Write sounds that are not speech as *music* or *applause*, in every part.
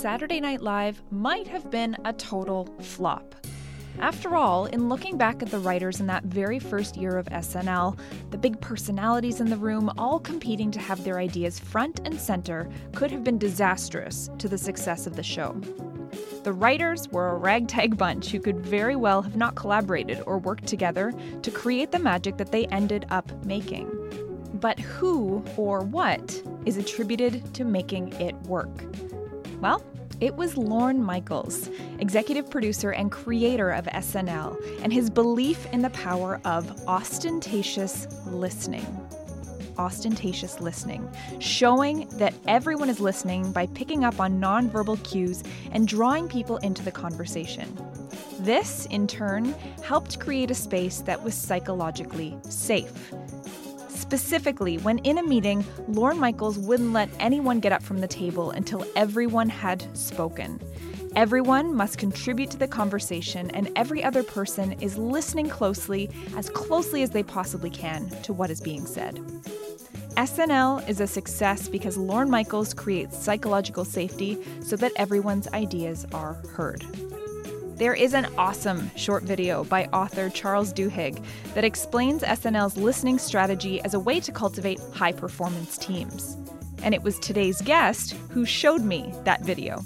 Saturday Night Live might have been a total flop. After all, in looking back at the writers in that very first year of SNL, the big personalities in the room all competing to have their ideas front and center could have been disastrous to the success of the show. The writers were a ragtag bunch who could very well have not collaborated or worked together to create the magic that they ended up making. But who or what is attributed to making it work? Well, it was Lorne Michaels, executive producer and creator of SNL, and his belief in the power of ostentatious listening. Ostentatious listening, showing that everyone is listening by picking up on nonverbal cues and drawing people into the conversation. This, in turn, helped create a space that was psychologically safe Specifically, when in a meeting, Lorne Michaels wouldn't let anyone get up from the table until everyone had spoken. Everyone must contribute to the conversation, and every other person is listening closely, as closely as they possibly can, to what is being said. SNL is a success because Lorne Michaels creates psychological safety so that everyone's ideas are heard. There is an awesome short video by author Charles Duhigg that explains SNL's listening strategy as a way to cultivate high performance teams. And it was today's guest who showed me that video.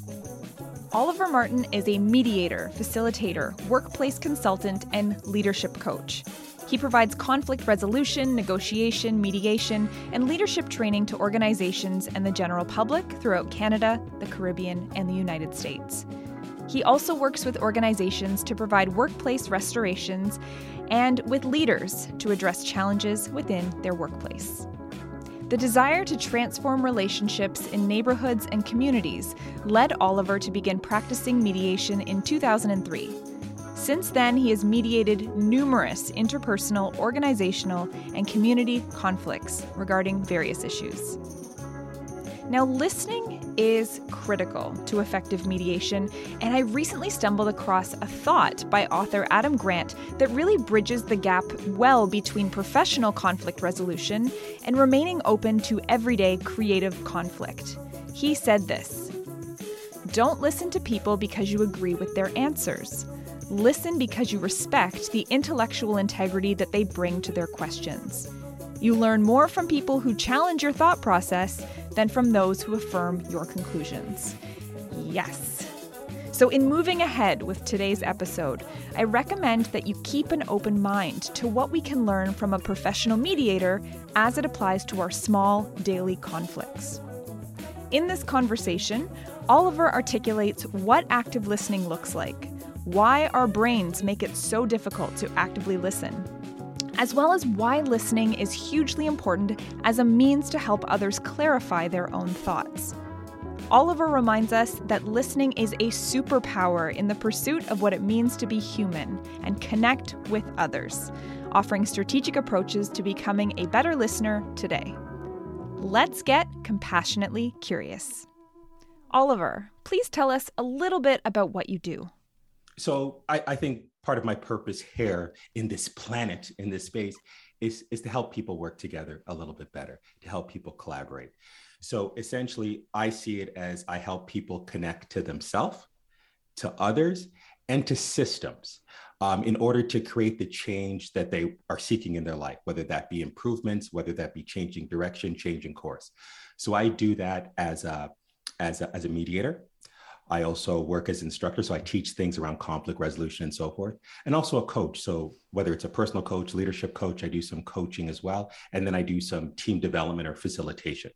Oliver Martin is a mediator, facilitator, workplace consultant, and leadership coach. He provides conflict resolution, negotiation, mediation, and leadership training to organizations and the general public throughout Canada, the Caribbean, and the United States. He also works with organizations to provide workplace restorations and with leaders to address challenges within their workplace. The desire to transform relationships in neighborhoods and communities led Oliver to begin practicing mediation in 2003. Since then, he has mediated numerous interpersonal, organizational, and community conflicts regarding various issues. Now, listening is critical to effective mediation, and I recently stumbled across a thought by author Adam Grant that really bridges the gap well between professional conflict resolution and remaining open to everyday creative conflict. He said this Don't listen to people because you agree with their answers. Listen because you respect the intellectual integrity that they bring to their questions. You learn more from people who challenge your thought process than from those who affirm your conclusions. Yes. So, in moving ahead with today's episode, I recommend that you keep an open mind to what we can learn from a professional mediator as it applies to our small daily conflicts. In this conversation, Oliver articulates what active listening looks like, why our brains make it so difficult to actively listen, as well as why listening is hugely important as a means to help others clarify their own thoughts. Oliver reminds us that listening is a superpower in the pursuit of what it means to be human and connect with others, offering strategic approaches to becoming a better listener today. Let's get compassionately curious. Oliver, please tell us a little bit about what you do. So, I, I think part of my purpose here in this planet, in this space, is, is to help people work together a little bit better, to help people collaborate. So essentially, I see it as I help people connect to themselves, to others, and to systems um, in order to create the change that they are seeking in their life, whether that be improvements, whether that be changing direction, changing course. So I do that as a, as a, as a mediator. I also work as instructor, so I teach things around conflict resolution and so forth, and also a coach. So whether it's a personal coach, leadership coach, I do some coaching as well, and then I do some team development or facilitation.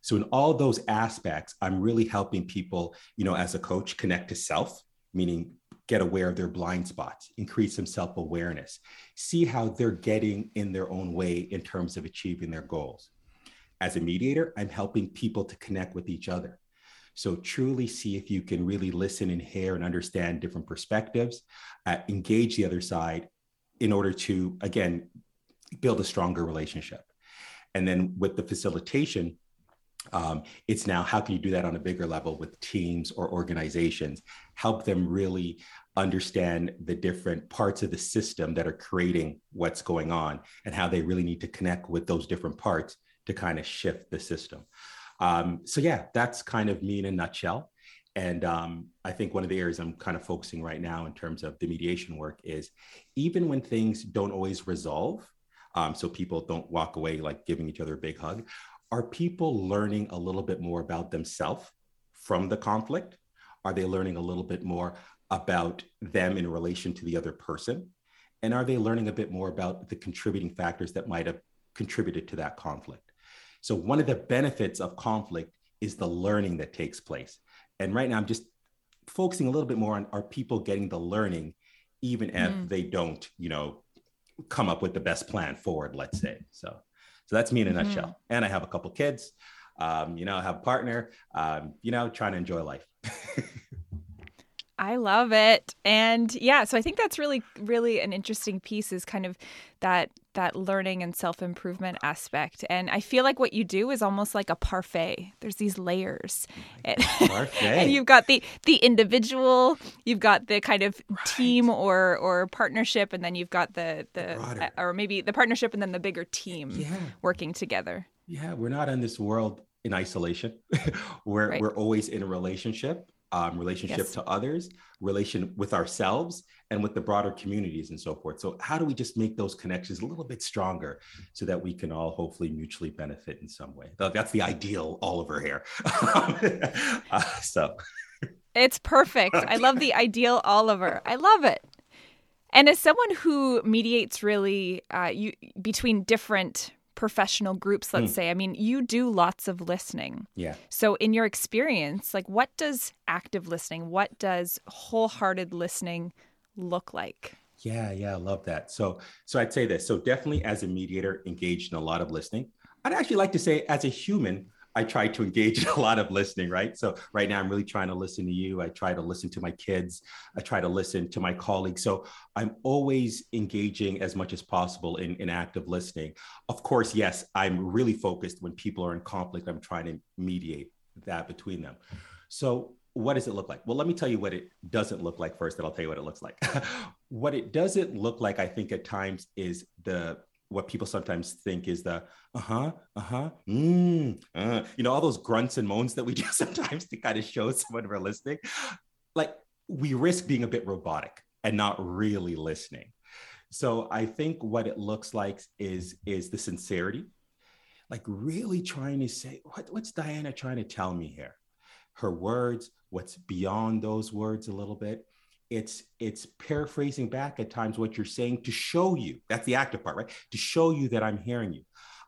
So in all those aspects, I'm really helping people, you know, as a coach, connect to self, meaning get aware of their blind spots, increase some self awareness, see how they're getting in their own way in terms of achieving their goals. as a mediator, I'm helping people to connect with each other. So truly see if you can really listen and hear and understand different perspectives, uh, engage the other side in order to, again, build a stronger relationship. And then with the facilitation, um, it's now how can you do that on a bigger level with teams or organizations? Help them really understand the different parts of the system that are creating what's going on and how they really need to connect with those different parts to kind of shift the system. Um, so yeah, that's kind of me in a nutshell. And um, I think one of the areas I'm kind of focusing right now in terms of the mediation work is even when things don't always resolve, um, so people don't walk away like giving each other a big hug, are people learning a little bit more about themselves from the conflict? Are they learning a little bit more about them in relation to the other person? And are they learning a bit more about the contributing factors that might have contributed to that conflict? So, one of the benefits of conflict is the learning that takes place. And right now, I'm just focusing a little bit more on are people getting the learning, even if mm. they don't, you know, come up with the best plan forward, let's say. So, so that's me in a mm-hmm. nutshell. And I have a couple kids. Um, you know, I have a partner. Um, you know, trying to enjoy life. *laughs* I love it. And yeah, so I think that's really really an interesting piece is kind of that that learning and self-improvement aspect. And I feel like what you do is almost like a parfait. There's these layers. And, and you've got the the individual, you've got the kind of right. team or or partnership and then you've got the the uh, or maybe the partnership and then the bigger team yeah. working together. Yeah, we're not in this world in isolation. *laughs* we're right. we're always in a relationship um, relationship yes. to others, relation with ourselves, and with the broader communities and so forth. So, how do we just make those connections a little bit stronger so that we can all hopefully mutually benefit in some way? That's the ideal Oliver here. *laughs* uh, so, it's perfect. I love the ideal Oliver. I love it. And as someone who mediates really uh, you, between different professional groups, let's mm. say. I mean, you do lots of listening. Yeah. So, in your experience, like what does active listening, what does wholehearted listening look like? Yeah, yeah, I love that. So, so I'd say this. So, definitely as a mediator, engaged in a lot of listening. I'd actually like to say, as a human, I try to engage *laughs* in a lot of listening, right? So right now I'm really trying to listen to you. I try to listen to my kids. I try to listen to my colleagues. So I'm always engaging as much as possible in, in active listening. Of course, yes, I'm really focused when people are in conflict. I'm trying to mediate that between them. So what does it look like? Well, let me tell you what it doesn't look like first, and I'll tell you what it looks like. *laughs* what it doesn't look like, I think, at times is the what people sometimes think is the uh-huh uh-huh mm, uh, you know all those grunts and moans that we *laughs* do sometimes to kind of show someone we're like we risk being a bit robotic and not really listening. So i think what it looks like is is the sincerity. Like really trying to say what, what's diana trying to tell me here? Her words what's beyond those words a little bit it's it's paraphrasing back at times what you're saying to show you that's the active part right? To show you that i'm hearing you.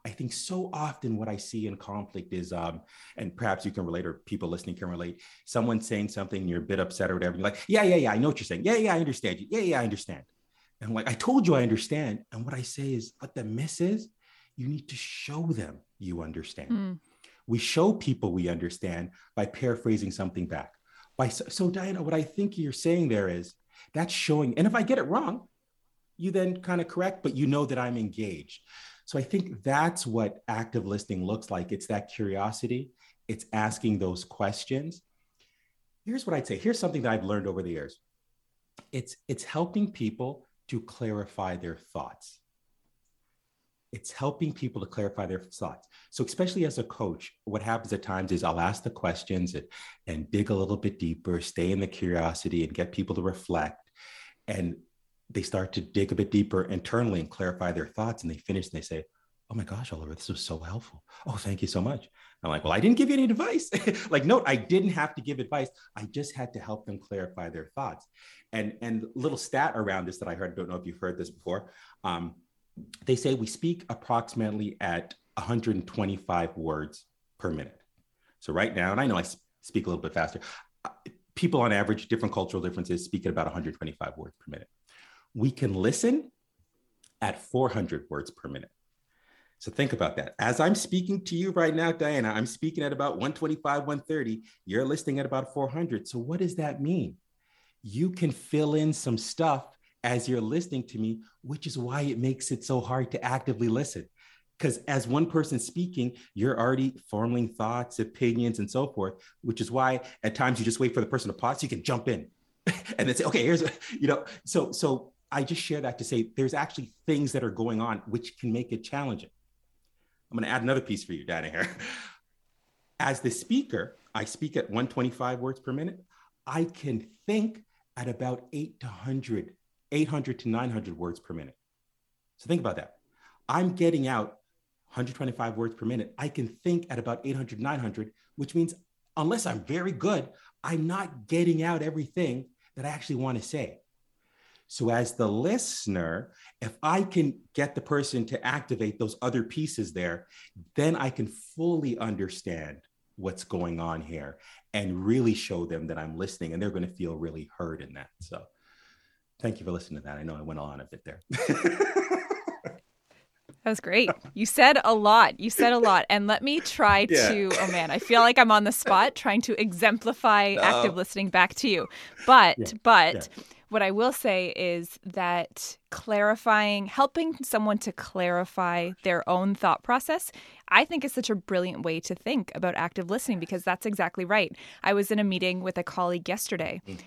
I think so often what i see in conflict is um and perhaps you can relate or people listening can relate someone saying something and you're a bit upset or whatever you're like yeah yeah yeah i know what you're saying. Yeah yeah i understand you. Yeah yeah i understand. And I'm like i told you i understand. And what i say is what the miss is you need to show them you understand. Mm. we show people we understand by paraphrasing something back by so Diana, what I think you're saying there is that's showing, and if I get it wrong, you then kind of correct, but you know that I'm engaged. So I think that's what active listening looks like. It's that curiosity, it's asking those questions. Here's what I'd say. Here's something that I've learned over the years. It's it's helping people to clarify their thoughts it's helping people to clarify their thoughts. So, especially as a coach, what happens at times is I'll ask the questions and, and dig a little bit deeper, stay in the curiosity and get people to reflect. And they start to dig a bit deeper internally and clarify their thoughts. And they finish and they say, Oh my gosh, Oliver, this was so helpful. Oh, thank you so much. I'm like, Well, I didn't give you any advice. *laughs* like, no, I didn't have to give advice. I just had to help them clarify their thoughts. And and little stat around this that I heard, don't know if you've heard this before. Um, they say we speak approximately at 125 words per minute. So right now, and I know I speak a little bit faster, uh, people on average, different cultural differences, speak at about 125 words per minute. We can listen at 400 words per minute. So think about that. As I'm speaking to you right now, Diana, I'm speaking at about 125, 130. You're listening at about 400. So what does that mean? You can fill in some stuff as you're listening to me, which is why it makes it so hard to actively listen. Because as one person speaking, you're already forming thoughts, opinions, and so forth, which is why at times you just wait for the person to pause so you can jump in *laughs* and then say, okay, here's, *laughs* you know, so, so I just share that to say there's actually things that are going on which can make it challenging. I'm going to add another piece for you, Dana, here. *laughs* As the speaker, I speak at 125 words per minute. I can think at about 8 to 100, 800 to 900 words per minute. So think about that. I'm getting out 125 words per minute. I can think at about 800, 900, which means unless I'm very good, I'm not getting out everything that I actually want to say. So, as the listener, if I can get the person to activate those other pieces there, then I can fully understand what's going on here and really show them that I'm listening and they're going to feel really heard in that. So, thank you for listening to that. I know I went on a bit there. *laughs* That was great. You said a lot. You said a lot. And let me try yeah. to, oh man, I feel like I'm on the spot trying to exemplify no. active listening back to you. But, yeah. but, yeah what I will say is that clarifying, helping someone to clarify their own thought process, I think is such a brilliant way to think about active listening because that's exactly right. I was in a meeting with a colleague yesterday mm.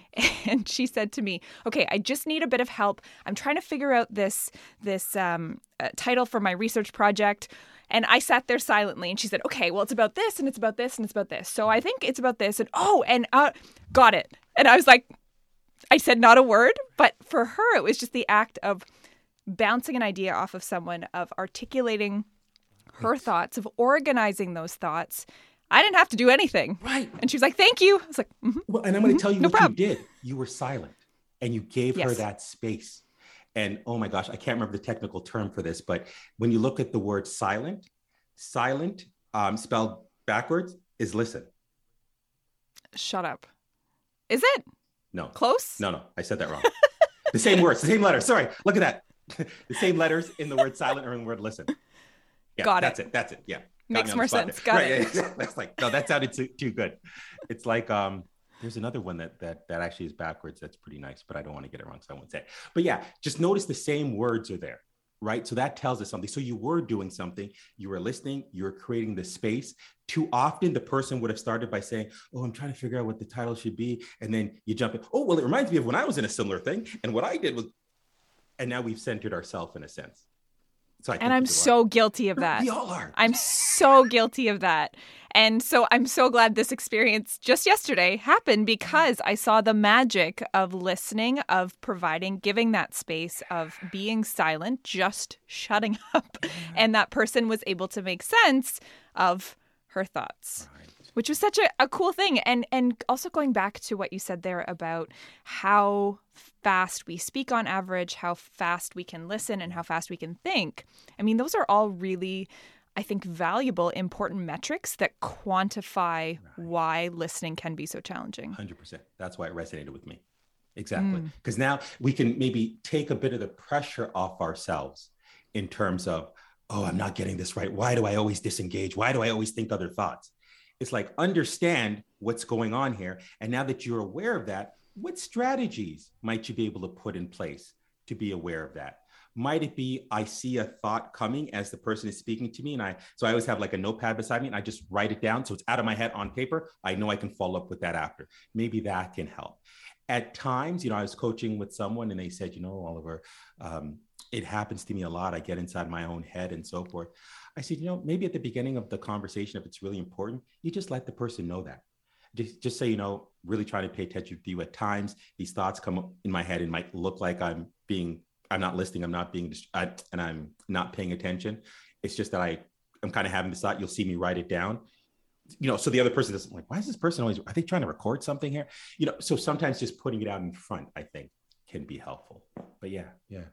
*laughs* and she said to me, "Okay, I just need a bit of help. I'm trying to figure out this this um, uh, title for my research project." And I sat there silently and she said, okay, well, it's about this and it's about this and it's about this. So I think it's about this. And oh, and uh, got it. And I was like, I said not a word, but for her, it was just the act of bouncing an idea off of someone, of articulating her yes. thoughts, of organizing those thoughts. I didn't have to do anything. Right. And she was like, thank you. I was like, mm-hmm, well, and I'm going to mm-hmm, tell you no what problem. you did. You were silent and you gave yes. her that space. And oh my gosh, I can't remember the technical term for this, but when you look at the word silent, silent um, spelled backwards is listen. Shut up. Is it? No. Close? No, no. I said that wrong. the same words, the same letters. Sorry. Look at that. *laughs* the same letters in the word silent or in the word listen. Yeah, Got it. that's it. That's it. Yeah. Makes more sense. There. Got right, it. *laughs* Yeah, that's like, no, that sounded too, too good. It's like, um, there's another one that that that actually is backwards. That's pretty nice, but I don't want to get it wrong, so I won't say. It. But yeah, just notice the same words are there right? So that tells us something. So you were doing something, you were listening, you were creating the space. Too often, the person would have started by saying, Oh, I'm trying to figure out what the title should be. And then you jump in, Oh, well, it reminds me of when I was in a similar thing. And what I did was, and now we've centered ourselves in a sense. So and I'm so guilty of that. We all are. I'm so guilty of that. And so I'm so glad this experience just yesterday happened because I saw the magic of listening, of providing, giving that space, of being silent, just shutting *laughs* up. And that person was able to make sense of her thoughts. Right. Which was such a, a cool thing. And and also going back to what you said there about how fast we speak on average, how fast we can listen, and how fast we can think. I mean, those are all really I think, valuable, important metrics that quantify right. why listening can be so challenging. 100%. That's why it resonated with me. Exactly. Because mm. now we can maybe take a bit of the pressure off ourselves in terms of, oh, I'm not getting this right. Why do I always disengage? Why do I always think other thoughts? It's like understand what's going on here. And now that you're aware of that, what strategies might you be able to put in place to be aware of that? Might it be I see a thought coming as the person is speaking to me, and I so I always have like a notepad beside me, and I just write it down so it's out of my head on paper. I know I can follow up with that after. Maybe that can help. At times, you know, I was coaching with someone, and they said, you know, Oliver, um, it happens to me a lot. I get inside my own head and so forth. I said, you know, maybe at the beginning of the conversation, if it's really important, you just let the person know that. Just, just say, you know, really trying to pay attention to you. At times, these thoughts come up in my head and might look like I'm being I'm not listening. I'm not being, I, and I'm not paying attention. It's just that I, I'm kind of having this thought. You'll see me write it down. You know, so the other person is like, why is this person always? Are they trying to record something here? You know, so sometimes just putting it out in front, I think, can be helpful. But yeah, yeah.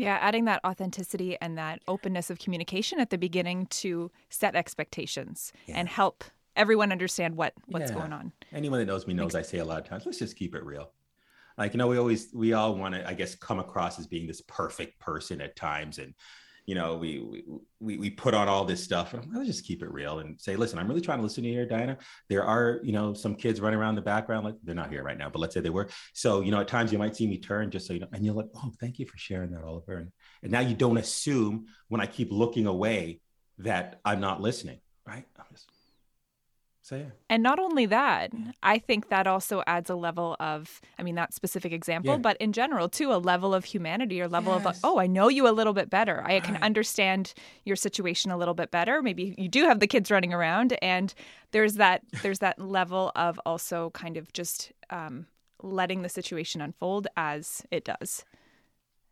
Yeah, adding that authenticity and that openness of communication at the beginning to set expectations yeah. and help everyone understand what what's yeah. going on. Anyone that knows me knows I say a lot of times, let's just keep it real like you know we always we all want to i guess come across as being this perfect person at times and you know, we we we put on all this stuff. And let's just keep it real and say, listen, I'm really trying to listen to you here, Diana. There are, you know, some kids running around the background, like they're not here right now, but let's say they were. So, you know, at times you might see me turn just so you know, and you're like, oh, thank you for sharing that, Oliver. And, and now you don't assume when I keep looking away that I'm not listening, right? I'm just so yeah. And not only that, I think that also adds a level of, I mean, that specific example, yeah. but in general too, a level of humanity or level yes. of, oh, I know you a little bit better. I can understand your situation a little bit better. Maybe you do have the kids running around, and there's that there's that level of also kind of just um, letting the situation unfold as it does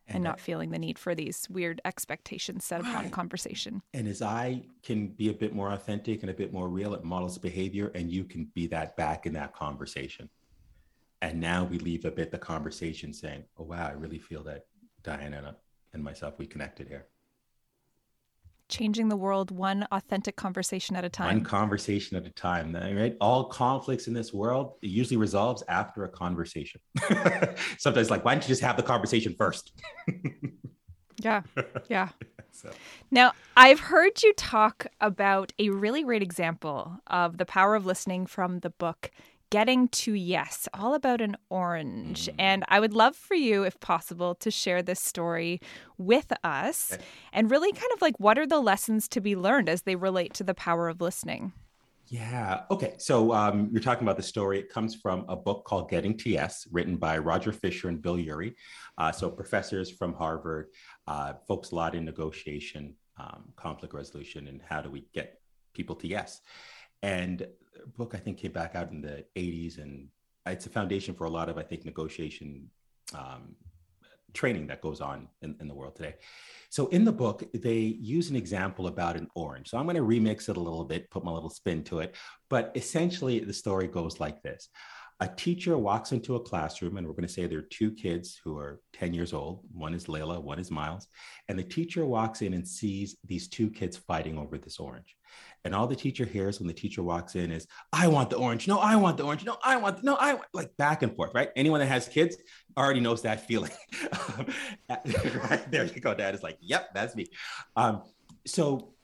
and, and not feeling the need for these weird expectations set upon right. conversation. And as I can be a bit more authentic and a bit more real, it models behavior, and you can be that back in that conversation. And now we leave a bit the conversation saying, "Oh wow, I really feel that Diana and uh, myself we connected here." Changing the world one authentic conversation at a time. One conversation at a time, right? All conflicts in this world it usually resolves after a conversation. *laughs* Sometimes, like, why don't you just have the conversation first? *laughs* yeah, yeah. *laughs* So. Now, I've heard you talk about a really great example of the power of listening from the book Getting to Yes, all about an orange. Mm. And I would love for you, if possible, to share this story with us okay. and really kind of like what are the lessons to be learned as they relate to the power of listening? Yeah. Okay. So um, you're talking about the story. It comes from a book called Getting to Yes, written by Roger Fisher and Bill Ury. Uh, so professors from Harvard, uh, folks a lot in negotiation, um, conflict resolution, and how do we get people to yes. And book I think came back out in the 80s, and it's a foundation for a lot of I think negotiation um, training that goes on in, in the world today. So in the book, they use an example about an orange. So I'm going to remix it a little bit, put my little spin to it, but essentially the story goes like this. A teacher walks into a classroom, and we're going to say there are two kids who are 10 years old. One is Layla, one is Miles. And the teacher walks in and sees these two kids fighting over this orange. And all the teacher hears when the teacher walks in is, I want the orange. No, I want the orange. No, I want, no, I like back and forth, right? Anyone that has kids already knows that feeling. *laughs* right there you go. Dad is like, yep, that's me. Um, so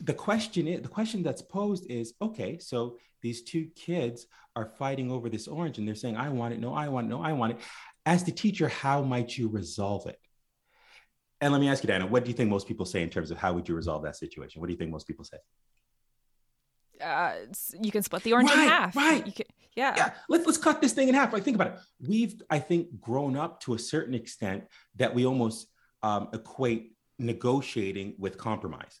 the question is, the question that's posed is, okay, so these two kids are fighting over this orange and they're saying, I want it. No, I want it. No, I want it. As the teacher, how might you resolve it? And let me ask you, Diana, what do you think most people say in terms of how would you resolve that situation? What do you think most people say? uh, you can split the orange right, in half. Right. Can, yeah. Yeah. Let's let's cut this thing in half. Like think about it. We've I think grown up to a certain extent that we almost um, equate negotiating with compromise.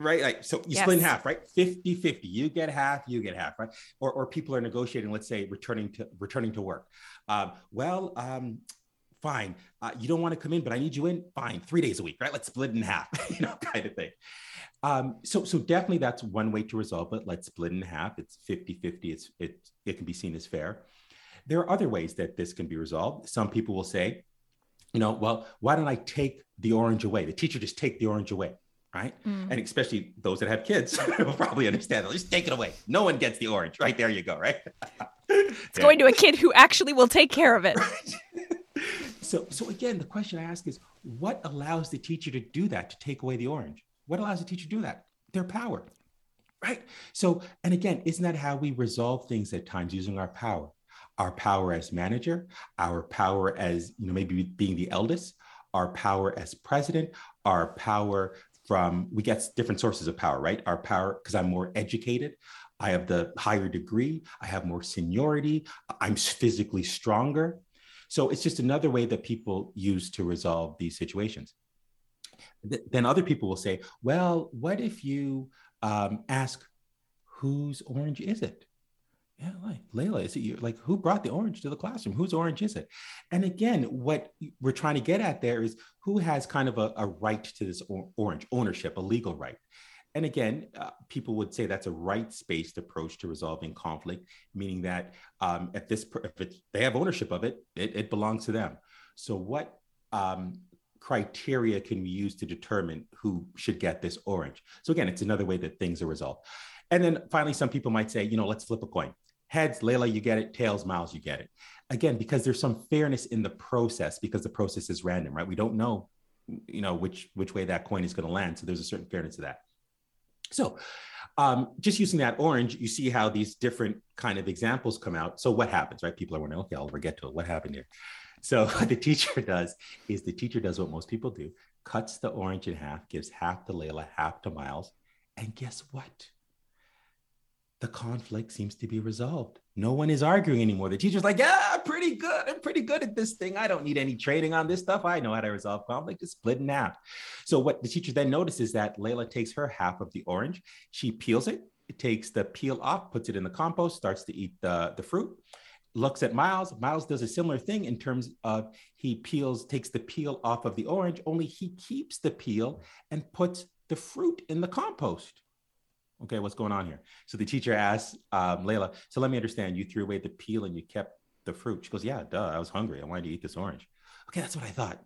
Right. Like so you yes. split in half, right? 50 50. You get half, you get half, right? Or or people are negotiating, let's say returning to returning to work. Um, well, um, fine. Uh, you don't want to come in, but I need you in. Fine, three days a week, right? Let's split in half, *laughs* you know, kind of thing. Um, so, so definitely that's one way to resolve it. Let's split in half. It's 50 50. It's, it, it can be seen as fair. There are other ways that this can be resolved. Some people will say, you know, well, why don't I take the orange away? The teacher just take the orange away, right? Mm. And especially those that have kids *laughs* will probably understand. They'll just take it away. No one gets the orange. Right there you go, right? it's yeah. going to a kid who actually will take care of it. *laughs* Right. so, so again, the question I ask is, what allows the teacher to do that to take away the orange? What allows the teacher to do that? Their power, right? So, and again, isn't that how we resolve things at times using our power? Our power as manager, our power as, you know, maybe being the eldest, our power as president, our power from, we get different sources of power, right? Our power, because I'm more educated, I have the higher degree, I have more seniority, I'm physically stronger. So it's just another way that people use to resolve these situations th- then other people will say, well, what if you um, ask, whose orange is it? Yeah, like Layla, is it you? Like, who brought the orange to the classroom? Whose orange is it? And again, what we're trying to get at there is who has kind of a, a right to this or- orange ownership, a legal right. And again, uh, people would say that's a rights-based approach to resolving conflict, meaning that um, if this if they have ownership of it, it, it belongs to them. So what um, criteria can we use to determine who should get this orange? So again, it's another way that things are resolved. And then finally, some people might say, you know, let's flip a coin. Heads, Layla, you get it. Tails, Miles, you get it. Again, because there's some fairness in the process because the process is random, right? We don't know you know which which way that coin is going to land. So there's a certain fairness to that. So um, just using that orange you see how these different kind of examples come out. So what happens right? People are wondering okay i'll get to it what happened here? So *laughs* what the teacher does is the teacher does what most people do cuts the orange in half gives half to layla half to miles. And guess what the conflict seems to be resolved. No one is arguing anymore. The teacher's like, yeah, I'm pretty good. I'm pretty good at this thing. I don't need any training on this stuff. I know how to resolve conflict. Just split in half. So what the teacher then notices is that Layla takes her half of the orange. She peels it. It takes the peel off, puts it in the compost, starts to eat the, the fruit. Looks at Miles. Miles does a similar thing in terms of he peels, takes the peel off of the orange, only he keeps the peel and puts the fruit in the compost okay, what's going on here? So the teacher asks um, Layla, so let me understand, you threw away the peel and you kept the fruit. She goes, yeah, duh, I was hungry. I wanted to eat this orange. Okay, that's what I thought.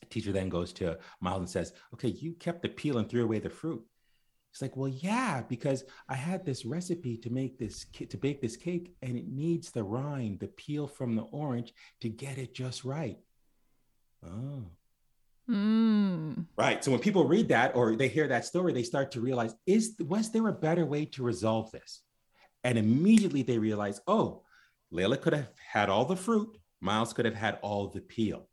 The teacher then goes to Miles and says, okay, you kept the peel and threw away the fruit. It's like, well, yeah, because I had this recipe to make this to bake this cake, and it needs the rind, the peel from the orange, to get it just right. Oh, Mm. Right. So when people read that or they hear that story, they start to realize, is was there a better way to resolve this? And immediately they realize, oh, Layla could have had all the fruit, Miles could have had all the peel.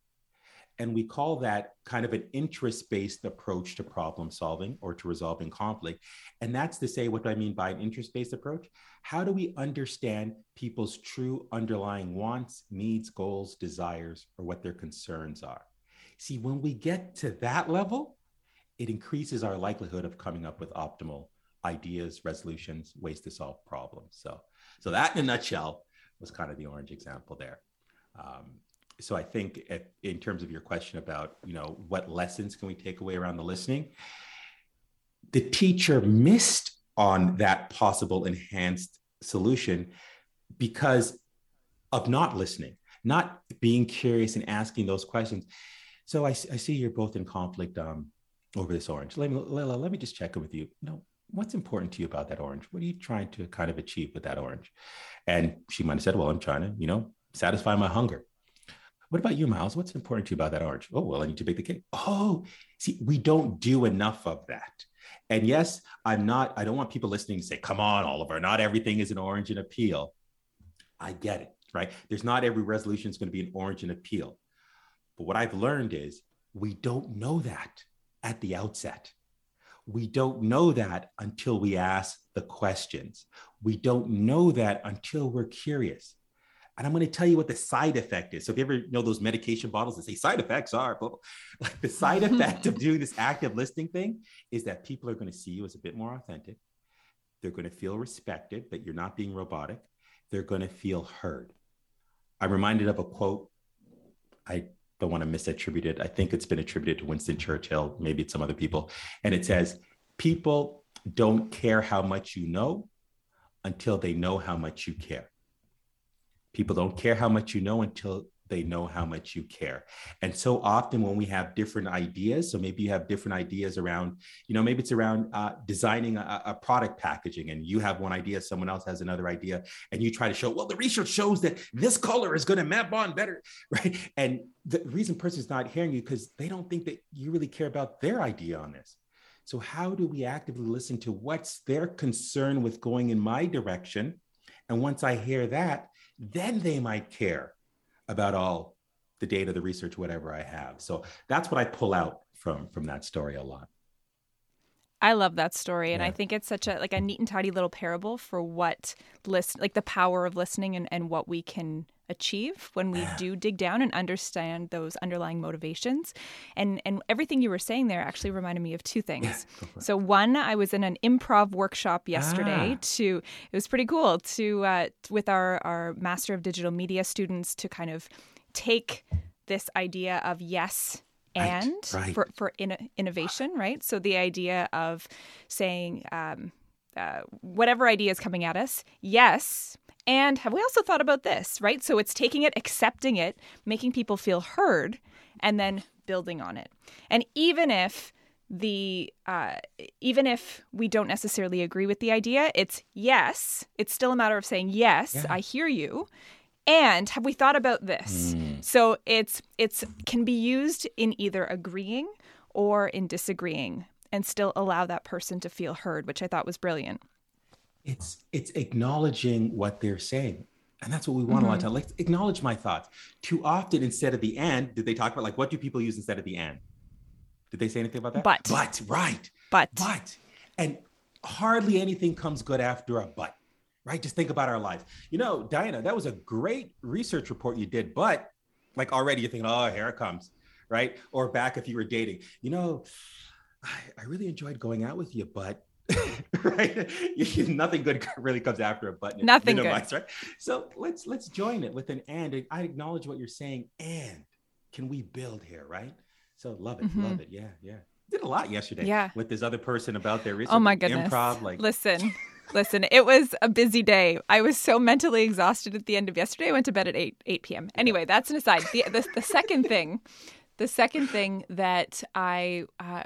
And we call that kind of an interest based approach to problem solving or to resolving conflict. And that's to say, what do I mean by an interest based approach? How do we understand people's true underlying wants, needs, goals, desires, or what their concerns are? See, when we get to that level, it increases our likelihood of coming up with optimal ideas, resolutions, ways to solve problems. So, so that in a nutshell was kind of the orange example there. Um, so I think in terms of your question about, you know, what lessons can we take away around the listening, the teacher missed on that possible enhanced solution because of not listening, not being curious and asking those questions. So I, I see you're both in conflict um, over this orange. Let me, let me just check in with you. You know, what's important to you about that orange? What are you trying to kind of achieve with that orange? And she might have said, well, I'm trying to, you know, satisfy my hunger. What about you, Miles? What's important to you about that orange? Oh, well, I need to bake the cake. Oh, see, we don't do enough of that. And yes, I'm not, I don't want people listening to say, come on, Oliver, not everything is an orange and a peel. I get it, right? There's not every resolution is going to be an orange and a peel. But what I've learned is we don't know that at the outset. We don't know that until we ask the questions. We don't know that until we're curious. And I'm going to tell you what the side effect is. So if you ever know those medication bottles that say side effects are, blah, blah, like the side *laughs* effect of doing this active listening thing is that people are going to see you as a bit more authentic. They're going to feel respected, that you're not being robotic. They're going to feel heard. I'm reminded of a quote I don't want to misattribute it. I think it's been attributed to Winston Churchill, maybe it's some other people. And it says, People don't care how much you know until they know how much you care. People don't care how much you know until they know how much you care. And so often when we have different ideas, so maybe you have different ideas around, you know, maybe it's around uh, designing a, a, product packaging and you have one idea, someone else has another idea, and you try to show, well, the research shows that this color is going to map on better, *laughs* right? And the reason person's not hearing you because they don't think that you really care about their idea on this. So how do we actively listen to what's their concern with going in my direction? And once I hear that, then they might care about all the data, the research, whatever I have. So that's what I pull out from from that story a lot. I love that story, and yeah. I think it's such a like a neat and tidy little parable for what list like the power of listening and, and what we can achieve when we do dig down and understand those underlying motivations. And and everything you were saying there actually reminded me of two *laughs* things. so one, I was in an improv workshop yesterday ah. to it was pretty cool to uh, with our our Master of Digital Media students to kind of take this idea of yes and right, right. for for in- innovation, right? So the idea of saying um, uh, whatever idea is coming at us, yes, and have we also thought about this, right? So it's taking it, accepting it, making people feel heard, and then building on it. And even if the uh, even if we don't necessarily agree with the idea, it's yes. It's still a matter of saying yes, yeah. I hear you, And have we thought about this? Mm. So it's it's can be used in either agreeing or in disagreeing and still allow that person to feel heard, which I thought was brilliant. It's it's acknowledging what they're saying. And that's what we want mm-hmm. a lot of mm-hmm. time. Like acknowledge my thoughts. Too often instead of the and, did they talk about like what do people use instead of the and? Did they say anything about that? But. But, right. But. But. And hardly anything comes good after a but, right? Just think about our lives. You know, Diana, that was a great research report you did, but like already you're thinking, oh, here it comes, right? Or back if you were dating, you know, I, I really enjoyed going out with you, but *laughs* right? Nothing good *laughs* really comes after a button. Nothing good. Right? So let's let's join it with an and. I acknowledge what you're saying, and can we build here, right? So love it, mm-hmm. love it. Yeah, yeah. Did a lot yesterday. Yeah. With this other person about their research. Oh my goodness. Improv, like listen. *laughs* Listen, it was a busy day. I was so mentally exhausted at the end of yesterday. I went to bed at 8 8 p.m. Anyway, that's an aside. The, the, the second thing, the second thing that I uh,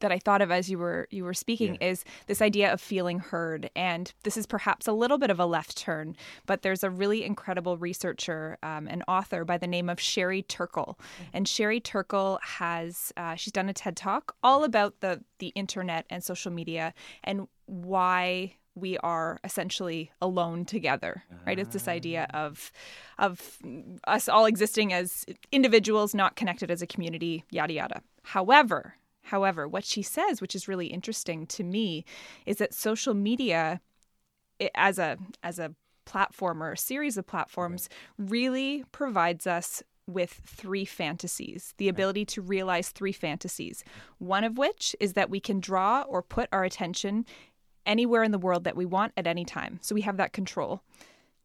that I thought of as you were you were speaking yeah. is this idea of feeling heard, and this is perhaps a little bit of a left turn, but there's a really incredible researcher, um, an author by the name of Sherry Turkle, mm-hmm. and Sherry Turkle has uh, she's done a TED talk all about the the internet and social media and why we are essentially alone together right it's this idea ah. of of us all existing as individuals not connected as a community yada yada however However, what she says, which is really interesting to me, is that social media as a as a platform or a series of platforms really provides us with three fantasies, the ability to realize three fantasies. One of which is that we can draw or put our attention anywhere in the world that we want at any time. So we have that control.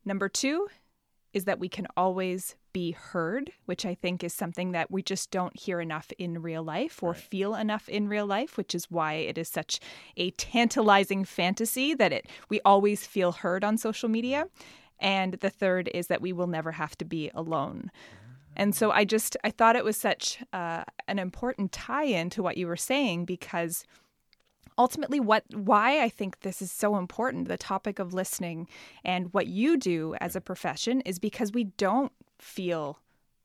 Number two is that we can always be heard, which I think is something that we just don't hear enough in real life or right. feel enough in real life, which is why it is such a tantalizing fantasy that it we always feel heard on social media. And the third is that we will never have to be alone. And so I just I thought it was such uh, an important tie-in to what you were saying because ultimately what why I think this is so important the topic of listening and what you do as a profession is because we don't feel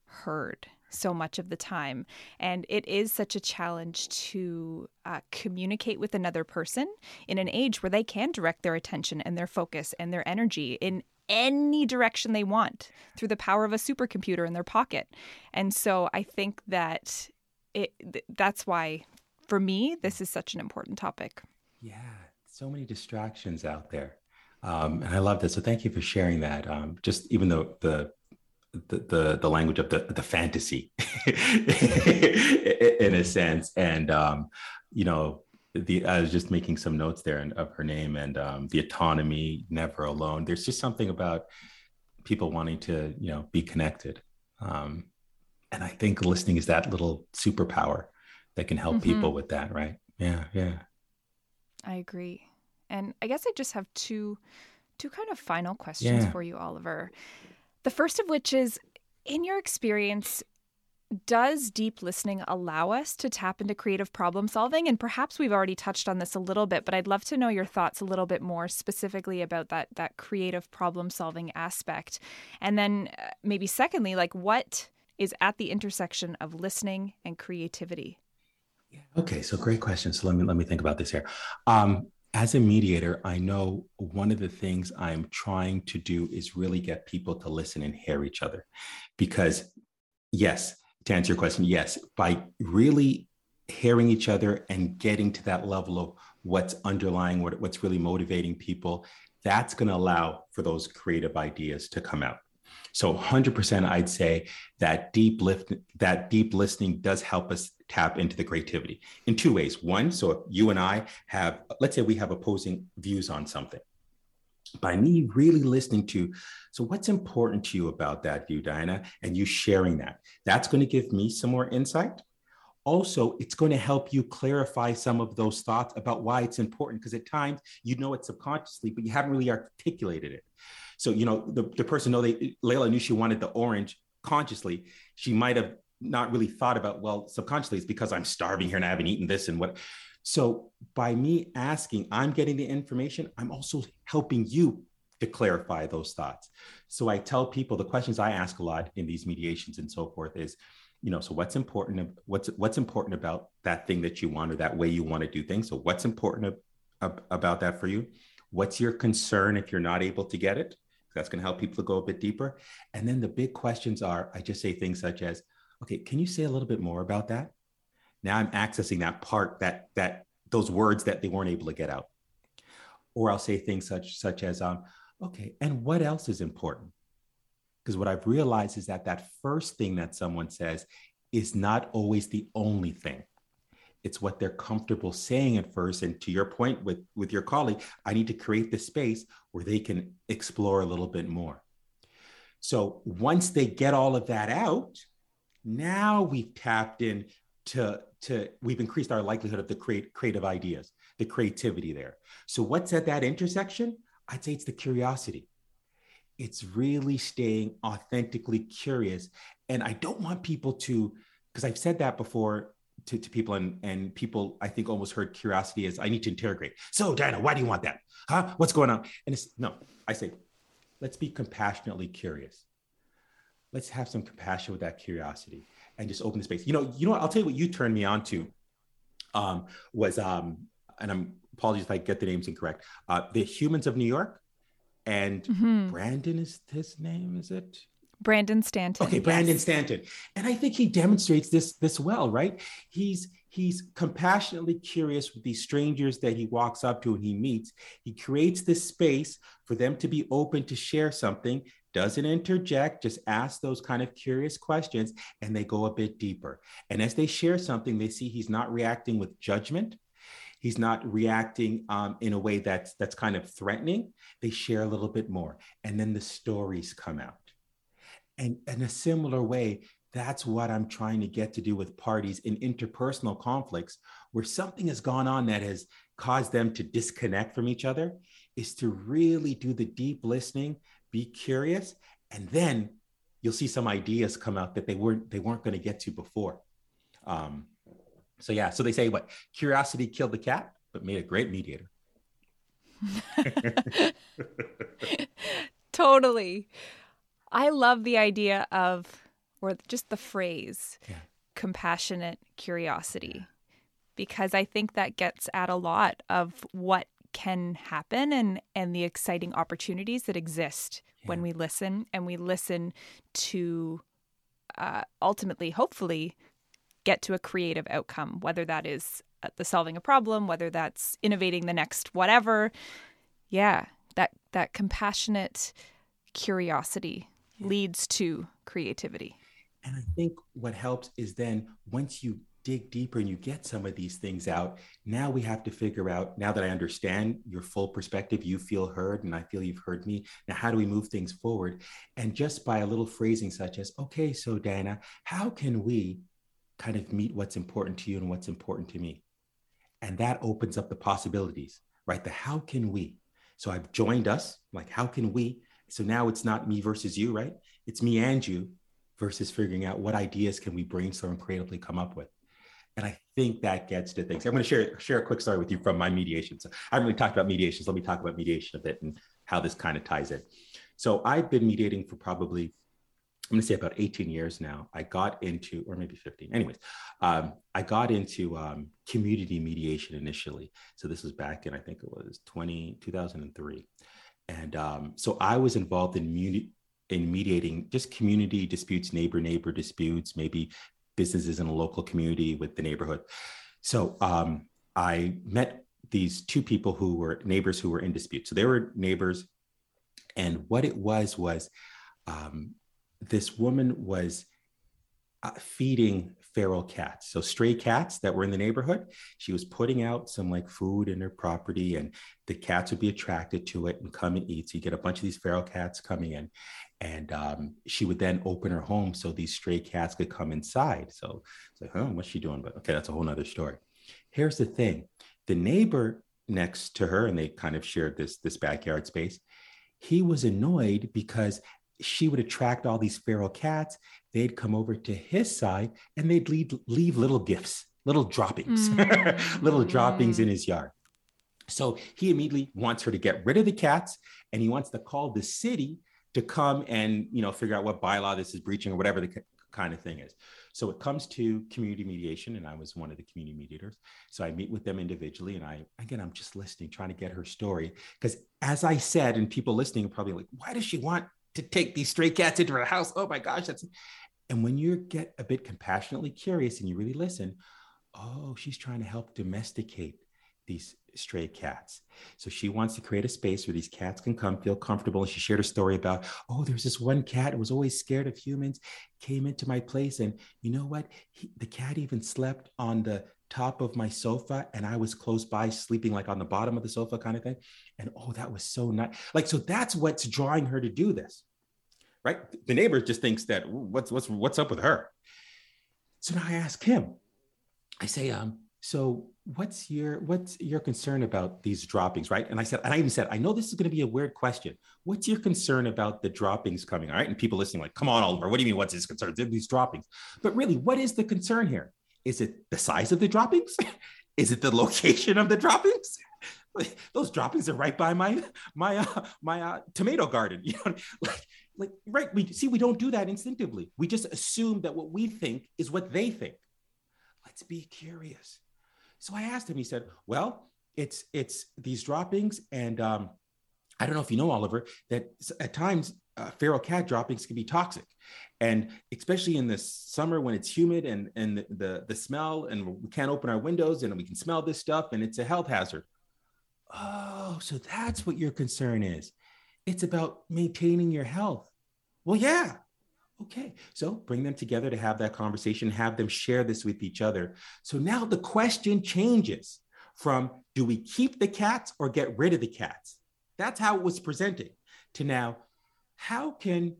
heard so much of the time. And it is such a challenge to uh, communicate with another person in an age where they can direct their attention and their focus and their energy in any direction they want through the power of a supercomputer in their pocket. And so I think that it that's why for me, this is such an important topic. Yeah, so many distractions out there. Um, and I love this. So thank you for sharing that. Um, just even though the the the, the language of the the fantasy *laughs* in a sense, and um, you know, the I was just making some notes there and of her name and um, the autonomy, never alone. There's just something about people wanting to you know be connected, um, and I think listening is that little superpower that can help mm-hmm. people with that, right? Yeah, yeah. I agree. And I guess I just have two two kind of final questions yeah. for you, Oliver. The first of which is in your experience, does deep listening allow us to tap into creative problem solving? And perhaps we've already touched on this a little bit, but I'd love to know your thoughts a little bit more specifically about that that creative problem solving aspect. And then uh, maybe secondly, like what is at the intersection of listening and creativity? Okay, so great question. So let me let me think about this here. Um, as a mediator, I know one of the things I'm trying to do is really get people to listen and hear each other, because yes, to answer your question, yes, by really hearing each other and getting to that level of what's underlying what, what's really motivating people, that's going to allow for those creative ideas to come out. So 100% I'd say that deep lift that deep listening does help us tap into the creativity in two ways. One, so if you and I have let's say we have opposing views on something. By me really listening to, so what's important to you about that view, Diana, and you sharing that, that's going to give me some more insight. Also, it's going to help you clarify some of those thoughts about why it's important because at times you know it subconsciously, but you haven't really articulated it. So, you know, the, the person know they Layla knew she wanted the orange consciously. She might have not really thought about, well, subconsciously, it's because I'm starving here and I haven't eaten this and what. So by me asking, I'm getting the information, I'm also helping you to clarify those thoughts. So I tell people the questions I ask a lot in these mediations and so forth is, you know, so what's important? What's what's important about that thing that you want or that way you want to do things? So what's important ab- about that for you? What's your concern if you're not able to get it? That's going to help people to go a bit deeper. And then the big questions are, I just say things such as, okay, can you say a little bit more about that? Now I'm accessing that part that that those words that they weren't able to get out. Or I'll say things such such as, um, okay, and what else is important? Because what I've realized is that that first thing that someone says is not always the only thing. It's what they're comfortable saying at first. And to your point with, with your colleague, I need to create the space where they can explore a little bit more. So once they get all of that out, now we've tapped in to, to we've increased our likelihood of the create, creative ideas, the creativity there. So what's at that intersection? I'd say it's the curiosity. It's really staying authentically curious. And I don't want people to, because I've said that before to, to people and, and people, I think almost heard curiosity as I need to interrogate. So Diana, why do you want that? Huh? What's going on? And it's no, I say, let's be compassionately curious. Let's have some compassion with that curiosity and just open the space. You know, you know what? I'll tell you what you turned me on to um, was, um, and I'm apologies if I get the names incorrect. Uh, the Humans of New York, and mm-hmm. Brandon is his name. Is it? Brandon Stanton. Okay, Brandon yes. Stanton. And I think he demonstrates this this well, right? He's he's compassionately curious with these strangers that he walks up to and he meets. He creates this space for them to be open to share something doesn't interject, just ask those kind of curious questions and they go a bit deeper. And as they share something, they see he's not reacting with judgment. He's not reacting um, in a way that's that's kind of threatening. They share a little bit more, and then the stories come out. And in a similar way, that's what I'm trying to get to do with parties in interpersonal conflicts, where something has gone on that has caused them to disconnect from each other, is to really do the deep listening be curious, and then you'll see some ideas come out that they weren't they weren't going to get to before. Um, so yeah, so they say what curiosity killed the cat, but made a great mediator. *laughs* totally. I love the idea of, or just the phrase, yeah. compassionate curiosity, because I think that gets at a lot of what can happen and and the exciting opportunities that exist yeah. when we listen and we listen to uh, ultimately hopefully get to a creative outcome whether that is uh, the solving a problem whether that's innovating the next whatever yeah that that compassionate curiosity yeah. leads to creativity and i think what helps is then once you dig deeper and you get some of these things out, now we have to figure out, now that I understand your full perspective, you feel heard and I feel you've heard me. Now, how do we move things forward? And just by a little phrasing such as, okay, so Diana, how can we kind of meet what's important to you and what's important to me? And that opens up the possibilities, right? The how can we? So I've joined us, like, how can we? So now it's not me versus you, right? It's me and you versus figuring out what ideas can we brainstorm creatively come up with. And I think that gets to things. I'm going to share share a quick story with you from my mediation. So I haven't really talked about mediations. Let me talk about mediation a bit and how this kind of ties in. So I've been mediating for probably, I'm going to say about 18 years now. I got into, or maybe 15. Anyways, um, I got into um, community mediation initially. So this was back in, I think it was 20, 2003. And um, so I was involved in muni- in mediating just community disputes, neighbor neighbor disputes, maybe businesses in a local community with the neighborhood. So um, I met these two people who were neighbors who were in dispute. So they were neighbors. And what it was was um, this woman was uh, feeding feral cats. So stray cats that were in the neighborhood, she was putting out some like food in her property and the cats would be attracted to it and come and eat. So you get a bunch of these feral cats coming in and um, she would then open her home so these stray cats could come inside. So it's like, oh, what's she doing? But okay, that's a whole nother story. Here's the thing: the neighbor next to her, and they kind of shared this this backyard space. He was annoyed because she would attract all these feral cats. They'd come over to his side and they'd leave, leave little gifts, little droppings, mm. *laughs* little droppings in his yard. So he immediately wants her to get rid of the cats and he wants to call the city to come and you know figure out what bylaw this is breaching or whatever the kind of thing is. So it comes to community mediation, and I was one of the community mediators. So I meet with them individually, and I again I'm just listening, trying to get her story. Because as I said, and people listening are probably like, why does she want to take these stray cats into her house? Oh my gosh, that's and when you get a bit compassionately curious and you really listen, oh, she's trying to help domesticate these stray cats. So she wants to create a space where these cats can come feel comfortable. And she shared a story about, oh, there's this one cat who was always scared of humans, came into my place. And you know what? He, the cat even slept on the top of my sofa and I was close by sleeping like on the bottom of the sofa kind of thing. And oh, that was so nice. Like, so that's what's drawing her to do this. Right. The neighbor just thinks that what's what's what's up with her. So now I ask him, I say, um, so what's your what's your concern about these droppings? Right? And i said and i even said i know this is going to be a weird question. What's your concern about the droppings coming all right? And people listening like come on oliver what do you mean what's his concern? These droppings. But really what is the concern here? Is it the size of the droppings? *laughs* Is it the location of the droppings? *laughs* Those droppings are right by my my uh, my uh, tomato garden *laughs* you know? Like like right we see we don't do that instinctively we just assume that what we think is what they think let's be curious so I asked him, he said, well, it's it's these droppings and um, I don't know if you know, Oliver, that at times uh, feral cat droppings can be toxic. And especially in the summer when it's humid and, and the, the, the smell and we can't open our windows and we can smell this stuff and it's a health hazard. Oh, so that's what your concern is. It's about maintaining your health. Well, yeah, Okay, so bring them together to have that conversation, have them share this with each other. So now the question changes from do we keep the cats or get rid of the cats? That's how it was presented to now, how can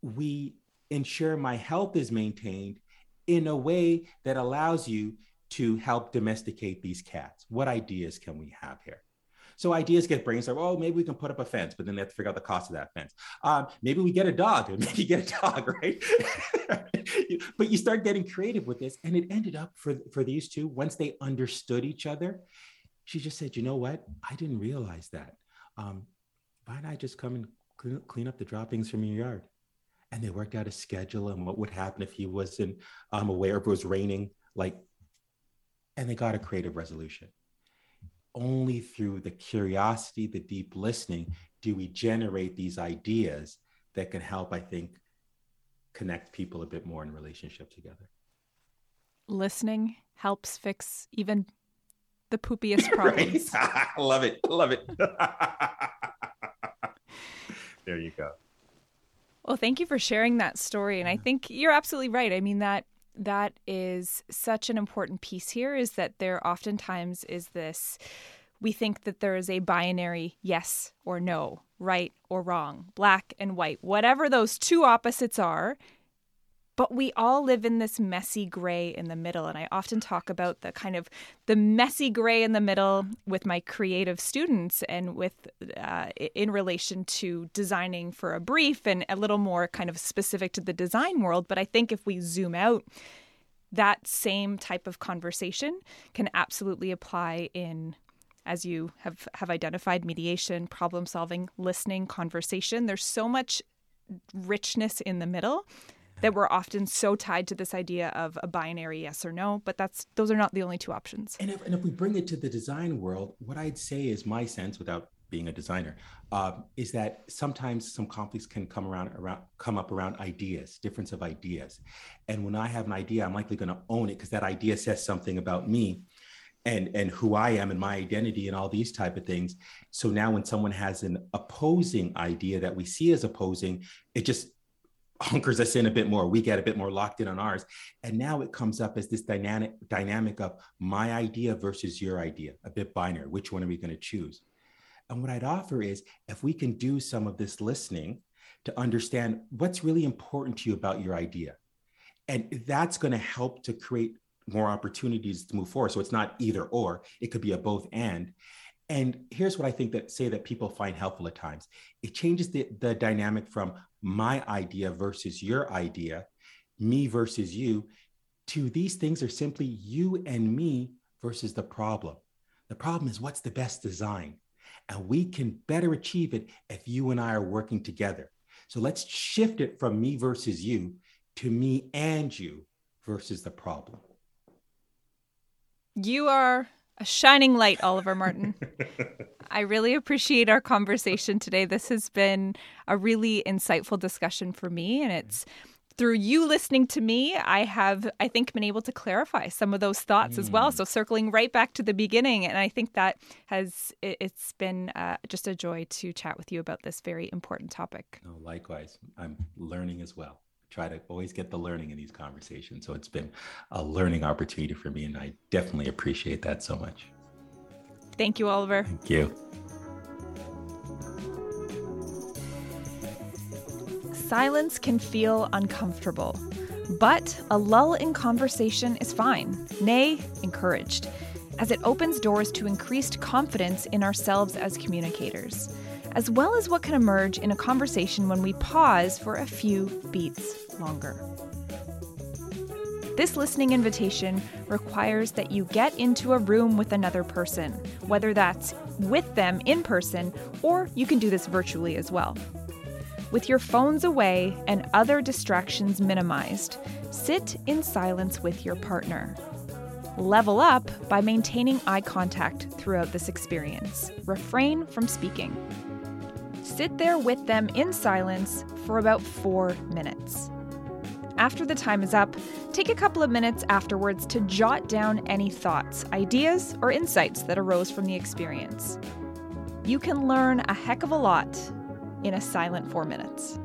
we ensure my health is maintained in a way that allows you to help domesticate these cats? What ideas can we have here? So ideas get brainstormed. Oh, maybe we can put up a fence, but then they have to figure out the cost of that fence. Um, maybe we get a dog, *laughs* maybe get a dog, right? *laughs* but you start getting creative with this, and it ended up for for these two once they understood each other. She just said, "You know what? I didn't realize that. Um, why I just come and clean, clean up the droppings from your yard?" And they worked out a schedule and what would happen if he wasn't um, aware if it was raining, like, and they got a creative resolution only through the curiosity, the deep listening, do we generate these ideas that can help, I think, connect people a bit more in relationship together. Listening helps fix even the *laughs* poopiest problems. *laughs* I love it. Love it. there you go. Well, thank you for sharing that story. And I mm-hmm. think you're absolutely right. I mean, that that is such an important piece here is that there oftentimes is this we think that there is a binary yes or no, right or wrong, black and white, whatever those two opposites are. But we all live in this messy gray in the middle. And I often talk about the kind of the messy gray in the middle with my creative students and with uh, in relation to designing for a brief and a little more kind of specific to the design world. But I think if we zoom out, that same type of conversation can absolutely apply in as you have have identified mediation problem solving listening conversation there's so much richness in the middle that we're often so tied to this idea of a binary yes or no but that's those are not the only two options and if, and if we bring it to the design world what i'd say is my sense without being a designer uh, is that sometimes some conflicts can come around around come up around ideas difference of ideas and when i have an idea i'm likely going to own it because that idea says something about me and and who I am and my identity and all these type of things. So now when someone has an opposing idea that we see as opposing, it just hunkers us in a bit more. We get a bit more locked in on ours. And now it comes up as this dynamic dynamic of my idea versus your idea, a bit binary. Which one are we going to choose? And what I'd offer is if we can do some of this listening to understand what's really important to you about your idea. And that's going to help to create more opportunities to move forward. So it's not either or, it could be a both and. And here's what I think that say that people find helpful at times. It changes the, the dynamic from my idea versus your idea, me versus you, to these things are simply you and me versus the problem. The problem is what's the best design? And we can better achieve it if you and I are working together. So let's shift it from me versus you to me and you versus the problem. You are a shining light, Oliver Martin. I really appreciate our conversation today. This has been a really insightful discussion for me, and it's through you listening to me, I have, I think, been able to clarify some of those thoughts mm. as well. Mm. So circling right back to the beginning, and I think that has it, has been uh, just a joy to chat with you about this very important topic. No, likewise, I'm learning as well. Try to always get the learning in these conversations. So it's been a learning opportunity for me, and I definitely appreciate that so much. Thank you, Oliver. Thank you. silence can feel uncomfortable. But a lull in conversation is fine, nay, encouraged, as it opens doors to increased confidence in ourselves as communicators, as well as what can emerge in a conversation when we pause for a few beats longer. This listening invitation requires that you get into a room with another person, whether that's with them in person or you can do this virtually as well. With your phones away and other distractions minimized, sit in silence with your partner. Level up by maintaining eye contact throughout this experience. Refrain from speaking. Sit there with them in silence for about four minutes. After the time is up, take a couple of minutes afterwards to jot down any thoughts, ideas, or insights that arose from the experience. You can learn a heck of a lot in a silent four minutes.